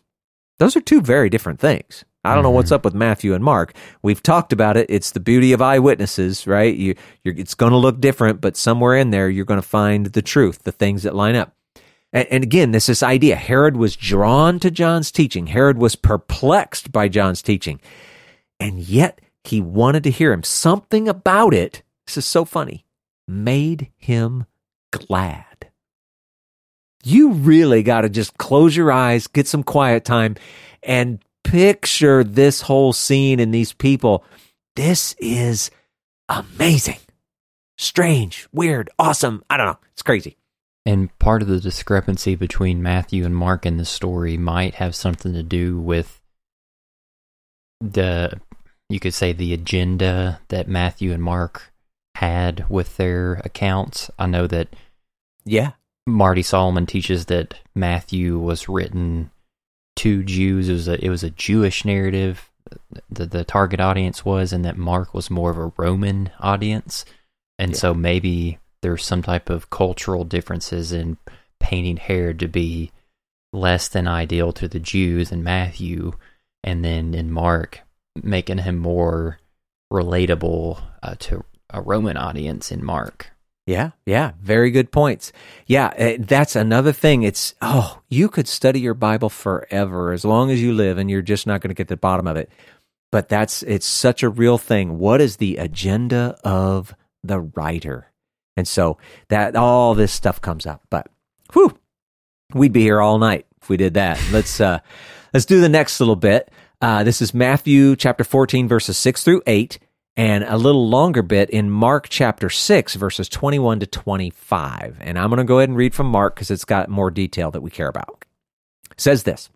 Those are two very different things. I don't know what's mm-hmm. up with Matthew and Mark. We've talked about it. It's the beauty of eyewitnesses, right? You, it's going to look different, but somewhere in there, you're going to find the truth, the things that line up. And, and again, this this idea. Herod was drawn to John's teaching. Herod was perplexed by John's teaching, and yet he wanted to hear him. Something about it. This is so funny. Made him glad. You really got to just close your eyes, get some quiet time, and picture this whole scene and these people. This is amazing, strange, weird, awesome. I don't know. It's crazy. And part of the discrepancy between Matthew and Mark in the story might have something to do with the, you could say, the agenda that Matthew and Mark had with their accounts. I know that. Yeah. Marty Solomon teaches that Matthew was written to Jews. It was a it was a Jewish narrative. The the target audience was, and that Mark was more of a Roman audience, and yeah. so maybe there's some type of cultural differences in painting Herod to be less than ideal to the Jews in Matthew, and then in Mark making him more relatable uh, to a Roman audience in Mark. Yeah, yeah, very good points. Yeah, eh, that's another thing. It's oh, you could study your Bible forever as long as you live and you're just not going to get the bottom of it. But that's it's such a real thing. What is the agenda of the writer? And so that all this stuff comes up. But whew, we'd be here all night if we did that. Let's uh let's do the next little bit. Uh, this is Matthew chapter 14, verses 6 through 8 and a little longer bit in Mark chapter 6, verses 21 to 25. And I'm going to go ahead and read from Mark because it's got more detail that we care about. It says this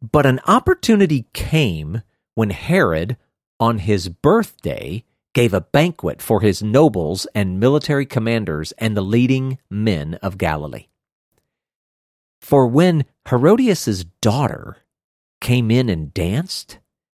But an opportunity came when Herod, on his birthday, gave a banquet for his nobles and military commanders and the leading men of Galilee. For when Herodias' daughter came in and danced,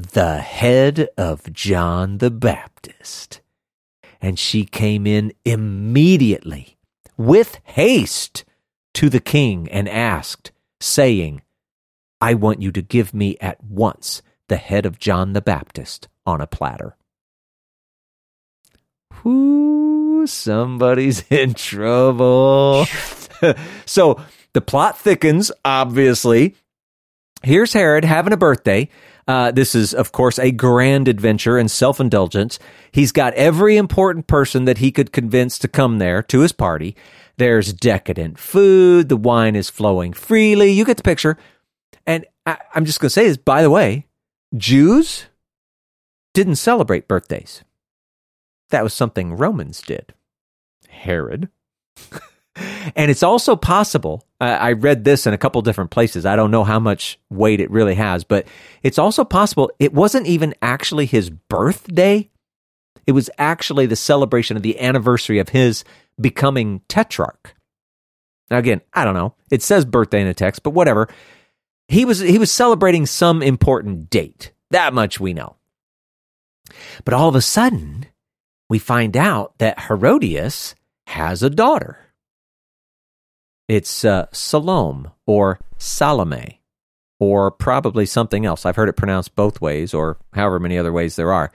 the head of John the Baptist. And she came in immediately with haste to the king and asked, saying, I want you to give me at once the head of John the Baptist on a platter. Whoo, somebody's in trouble. so the plot thickens, obviously. Here's Herod having a birthday. Uh, this is, of course, a grand adventure and self indulgence. He's got every important person that he could convince to come there to his party. There's decadent food. The wine is flowing freely. You get the picture. And I, I'm just going to say this, by the way, Jews didn't celebrate birthdays. That was something Romans did. Herod. and it's also possible, I read this in a couple different places. I don't know how much weight it really has, but it's also possible it wasn't even actually his birthday. It was actually the celebration of the anniversary of his becoming tetrarch. Now, again, I don't know. It says birthday in the text, but whatever. He was, he was celebrating some important date. That much we know. But all of a sudden, we find out that Herodias has a daughter. It's uh, Salome or Salome or probably something else. I've heard it pronounced both ways or however many other ways there are.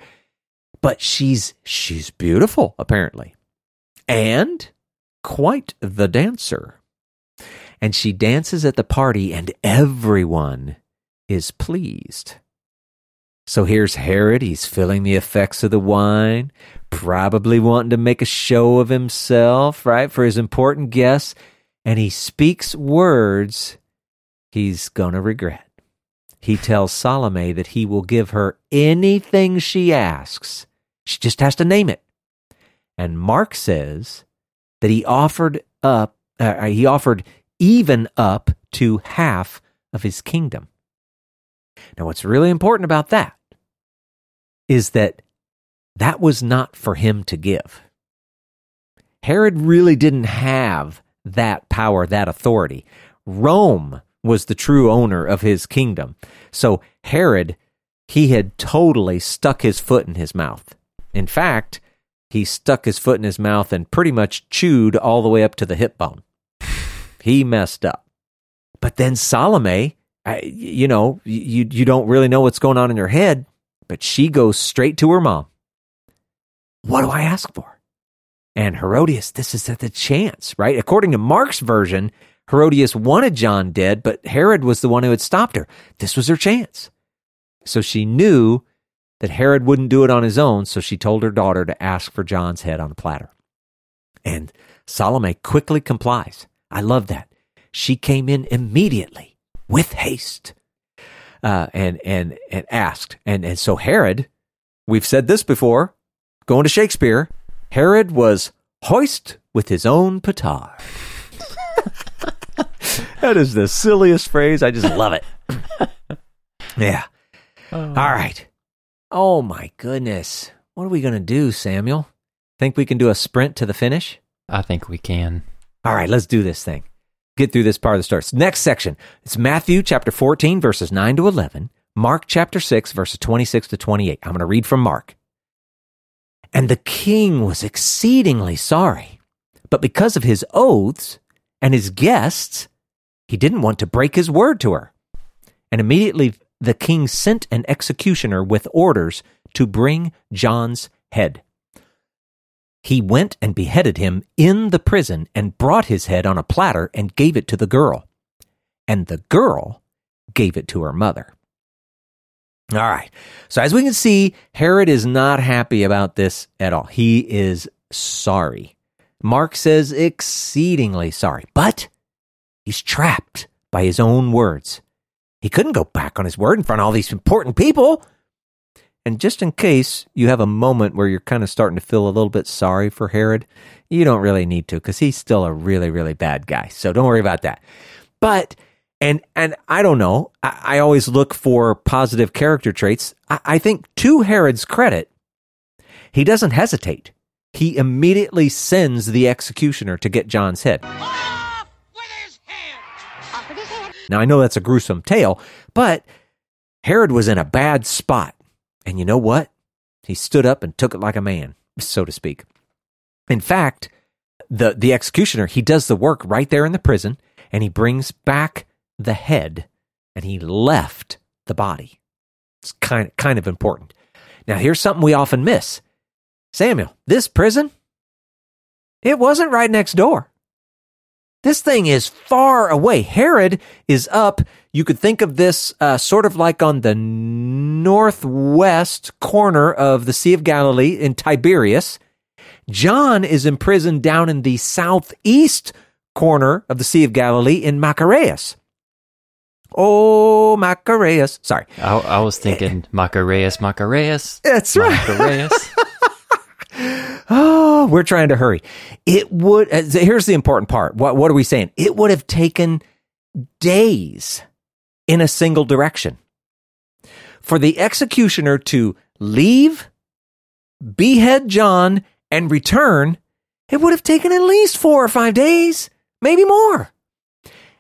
But she's she's beautiful apparently. And quite the dancer. And she dances at the party and everyone is pleased. So here's Herod. He's feeling the effects of the wine, probably wanting to make a show of himself, right, for his important guests. And he speaks words he's going to regret. He tells Salome that he will give her anything she asks. She just has to name it. And Mark says that he offered up, uh, he offered even up to half of his kingdom. Now, what's really important about that is that that was not for him to give. Herod really didn't have that power, that authority. Rome was the true owner of his kingdom. So Herod, he had totally stuck his foot in his mouth. In fact, he stuck his foot in his mouth and pretty much chewed all the way up to the hip bone. He messed up. But then Salome, I, you know, you you don't really know what's going on in her head, but she goes straight to her mom. What do I ask for? And Herodias, this is at the chance, right? According to Mark's version, Herodias wanted John dead, but Herod was the one who had stopped her. This was her chance. So she knew that Herod wouldn't do it on his own, so she told her daughter to ask for John's head on a platter. And Salome quickly complies. I love that. She came in immediately with haste uh, and and and asked. And and so Herod, we've said this before, going to Shakespeare, Herod was hoist with his own petard. that is the silliest phrase. I just love it. yeah. Oh. All right. Oh my goodness. What are we going to do, Samuel? Think we can do a sprint to the finish? I think we can. All right, let's do this thing get through this part of the story. Next section, it's Matthew chapter 14, verses 9 to 11, Mark chapter 6, verses 26 to 28. I'm going to read from Mark. And the king was exceedingly sorry, but because of his oaths and his guests, he didn't want to break his word to her. And immediately the king sent an executioner with orders to bring John's head he went and beheaded him in the prison and brought his head on a platter and gave it to the girl. And the girl gave it to her mother. All right. So, as we can see, Herod is not happy about this at all. He is sorry. Mark says exceedingly sorry, but he's trapped by his own words. He couldn't go back on his word in front of all these important people. And just in case you have a moment where you're kind of starting to feel a little bit sorry for Herod, you don't really need to because he's still a really, really bad guy. So don't worry about that. But and and I don't know. I, I always look for positive character traits. I, I think to Herod's credit, he doesn't hesitate. He immediately sends the executioner to get John's head. Off with his head! Off with his head! Now I know that's a gruesome tale, but Herod was in a bad spot and you know what? He stood up and took it like a man, so to speak. In fact, the, the executioner, he does the work right there in the prison and he brings back the head and he left the body. It's kind, kind of important. Now, here's something we often miss Samuel, this prison, it wasn't right next door. This thing is far away. Herod is up. You could think of this uh, sort of like on the northwest corner of the Sea of Galilee in Tiberias. John is imprisoned down in the southeast corner of the Sea of Galilee in Machaerus. Oh, Machaerus. Sorry. I, I was thinking Machaerus, Machaerus. That's right. Machaerus. oh, we're trying to hurry. It would, uh, here's the important part. What, what are we saying? It would have taken days in a single direction for the executioner to leave, behead John, and return. It would have taken at least four or five days, maybe more.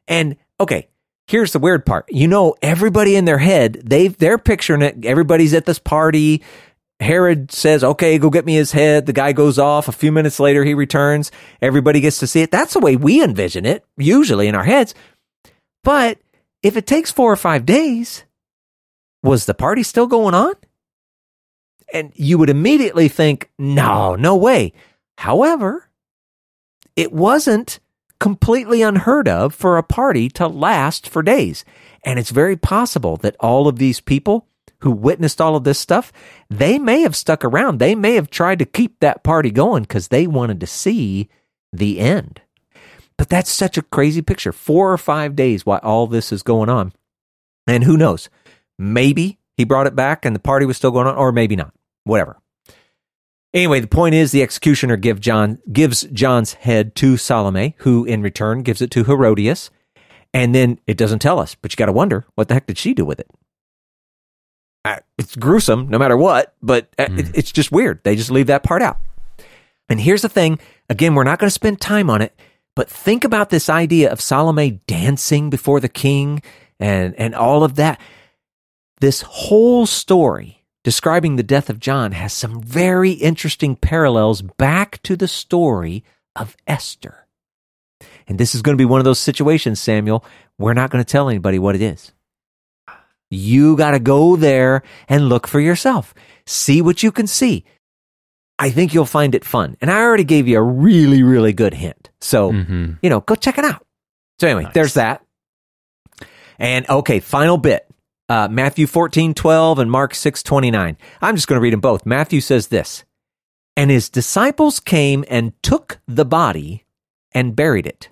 And okay, here's the weird part. You know, everybody in their head, they they're picturing it. Everybody's at this party. Herod says, okay, go get me his head. The guy goes off. A few minutes later, he returns. Everybody gets to see it. That's the way we envision it, usually in our heads. But if it takes four or five days, was the party still going on? And you would immediately think, no, no way. However, it wasn't completely unheard of for a party to last for days. And it's very possible that all of these people who witnessed all of this stuff, they may have stuck around. They may have tried to keep that party going because they wanted to see the end. But that's such a crazy picture. Four or five days while all this is going on. And who knows? Maybe he brought it back and the party was still going on, or maybe not. Whatever. Anyway, the point is the executioner give John, gives John's head to Salome, who in return gives it to Herodias. And then it doesn't tell us, but you got to wonder what the heck did she do with it? it's gruesome no matter what, but mm. it's just weird. They just leave that part out. And here's the thing again, we're not going to spend time on it, but think about this idea of Salome dancing before the king and, and all of that. This whole story describing the death of John has some very interesting parallels back to the story of Esther. And this is going to be one of those situations, Samuel, we're not going to tell anybody what it is. You got to go there and look for yourself. See what you can see. I think you'll find it fun. And I already gave you a really, really good hint. So, mm-hmm. you know, go check it out. So, anyway, nice. there's that. And okay, final bit uh, Matthew 14, 12 and Mark 6, 29. I'm just going to read them both. Matthew says this And his disciples came and took the body and buried it.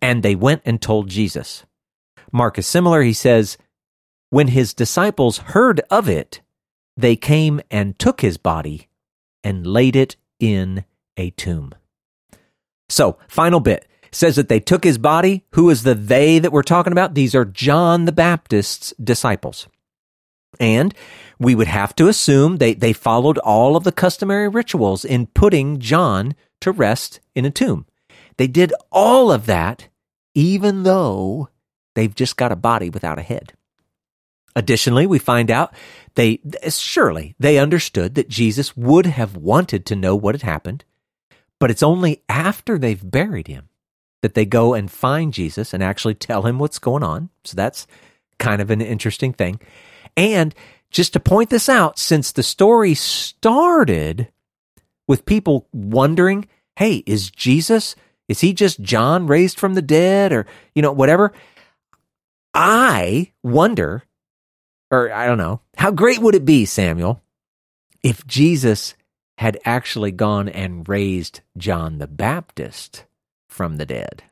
And they went and told Jesus. Mark is similar. He says, when his disciples heard of it, they came and took his body and laid it in a tomb. So, final bit says that they took his body. Who is the they that we're talking about? These are John the Baptist's disciples. And we would have to assume they, they followed all of the customary rituals in putting John to rest in a tomb. They did all of that, even though they've just got a body without a head. Additionally, we find out they surely they understood that Jesus would have wanted to know what had happened, but it's only after they've buried him that they go and find Jesus and actually tell him what's going on. So that's kind of an interesting thing. And just to point this out, since the story started with people wondering, hey, is Jesus, is he just John raised from the dead or, you know, whatever? I wonder or I don't know, how great would it be, Samuel, if Jesus had actually gone and raised John the Baptist from the dead?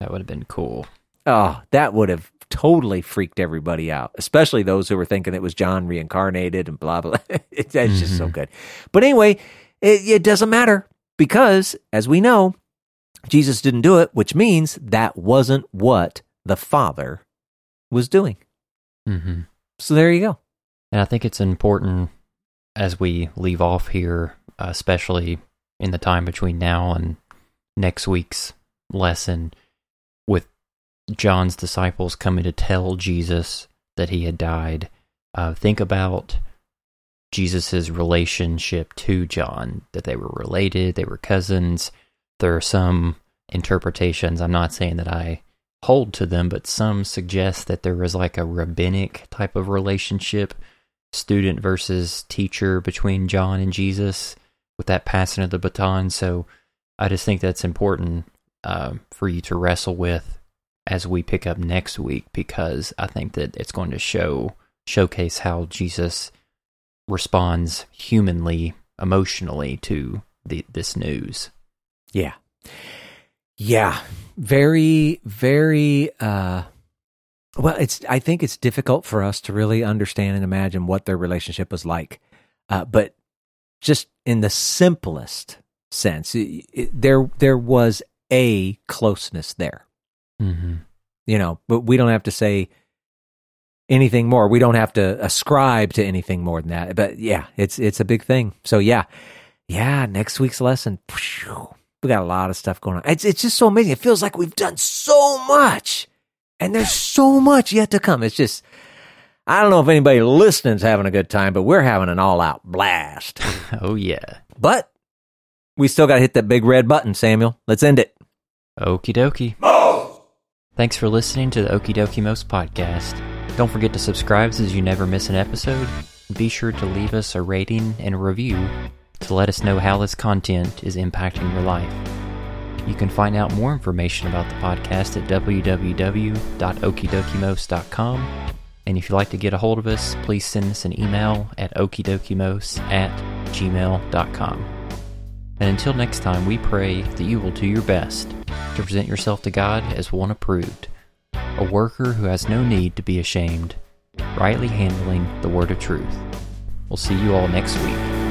That would have been cool. Oh, that would have totally freaked everybody out, especially those who were thinking it was John reincarnated and blah, blah. It's mm-hmm. just so mm-hmm. good. But anyway, it, it doesn't matter because, as we know, Jesus didn't do it, which means that wasn't what the Father was doing. Mm-hmm. So there you go. And I think it's important as we leave off here, especially in the time between now and next week's lesson, with John's disciples coming to tell Jesus that he had died. Uh, think about Jesus' relationship to John, that they were related, they were cousins. There are some interpretations. I'm not saying that I hold to them, but some suggest that there was like a rabbinic type of relationship, student versus teacher between John and Jesus with that passing of the baton. So I just think that's important uh, for you to wrestle with as we pick up next week because I think that it's going to show showcase how Jesus responds humanly, emotionally to the, this news. Yeah. Yeah. Very, very, uh, well, it's, I think it's difficult for us to really understand and imagine what their relationship was like. Uh, but just in the simplest sense, it, it, there, there was a closeness there. Mm-hmm. You know, but we don't have to say anything more. We don't have to ascribe to anything more than that. But yeah, it's, it's a big thing. So yeah, yeah, next week's lesson. We got a lot of stuff going on. It's it's just so amazing. It feels like we've done so much, and there's so much yet to come. It's just I don't know if anybody listening's having a good time, but we're having an all out blast. oh yeah. But we still got to hit that big red button, Samuel. Let's end it. Okie dokie. Thanks for listening to the Okie Dokie Most podcast. Don't forget to subscribe so you never miss an episode. Be sure to leave us a rating and a review to let us know how this content is impacting your life. You can find out more information about the podcast at www.okidokimos.com. And if you'd like to get a hold of us, please send us an email at okidokimos at gmail.com. And until next time, we pray that you will do your best to present yourself to God as one approved, a worker who has no need to be ashamed, rightly handling the word of truth. We'll see you all next week.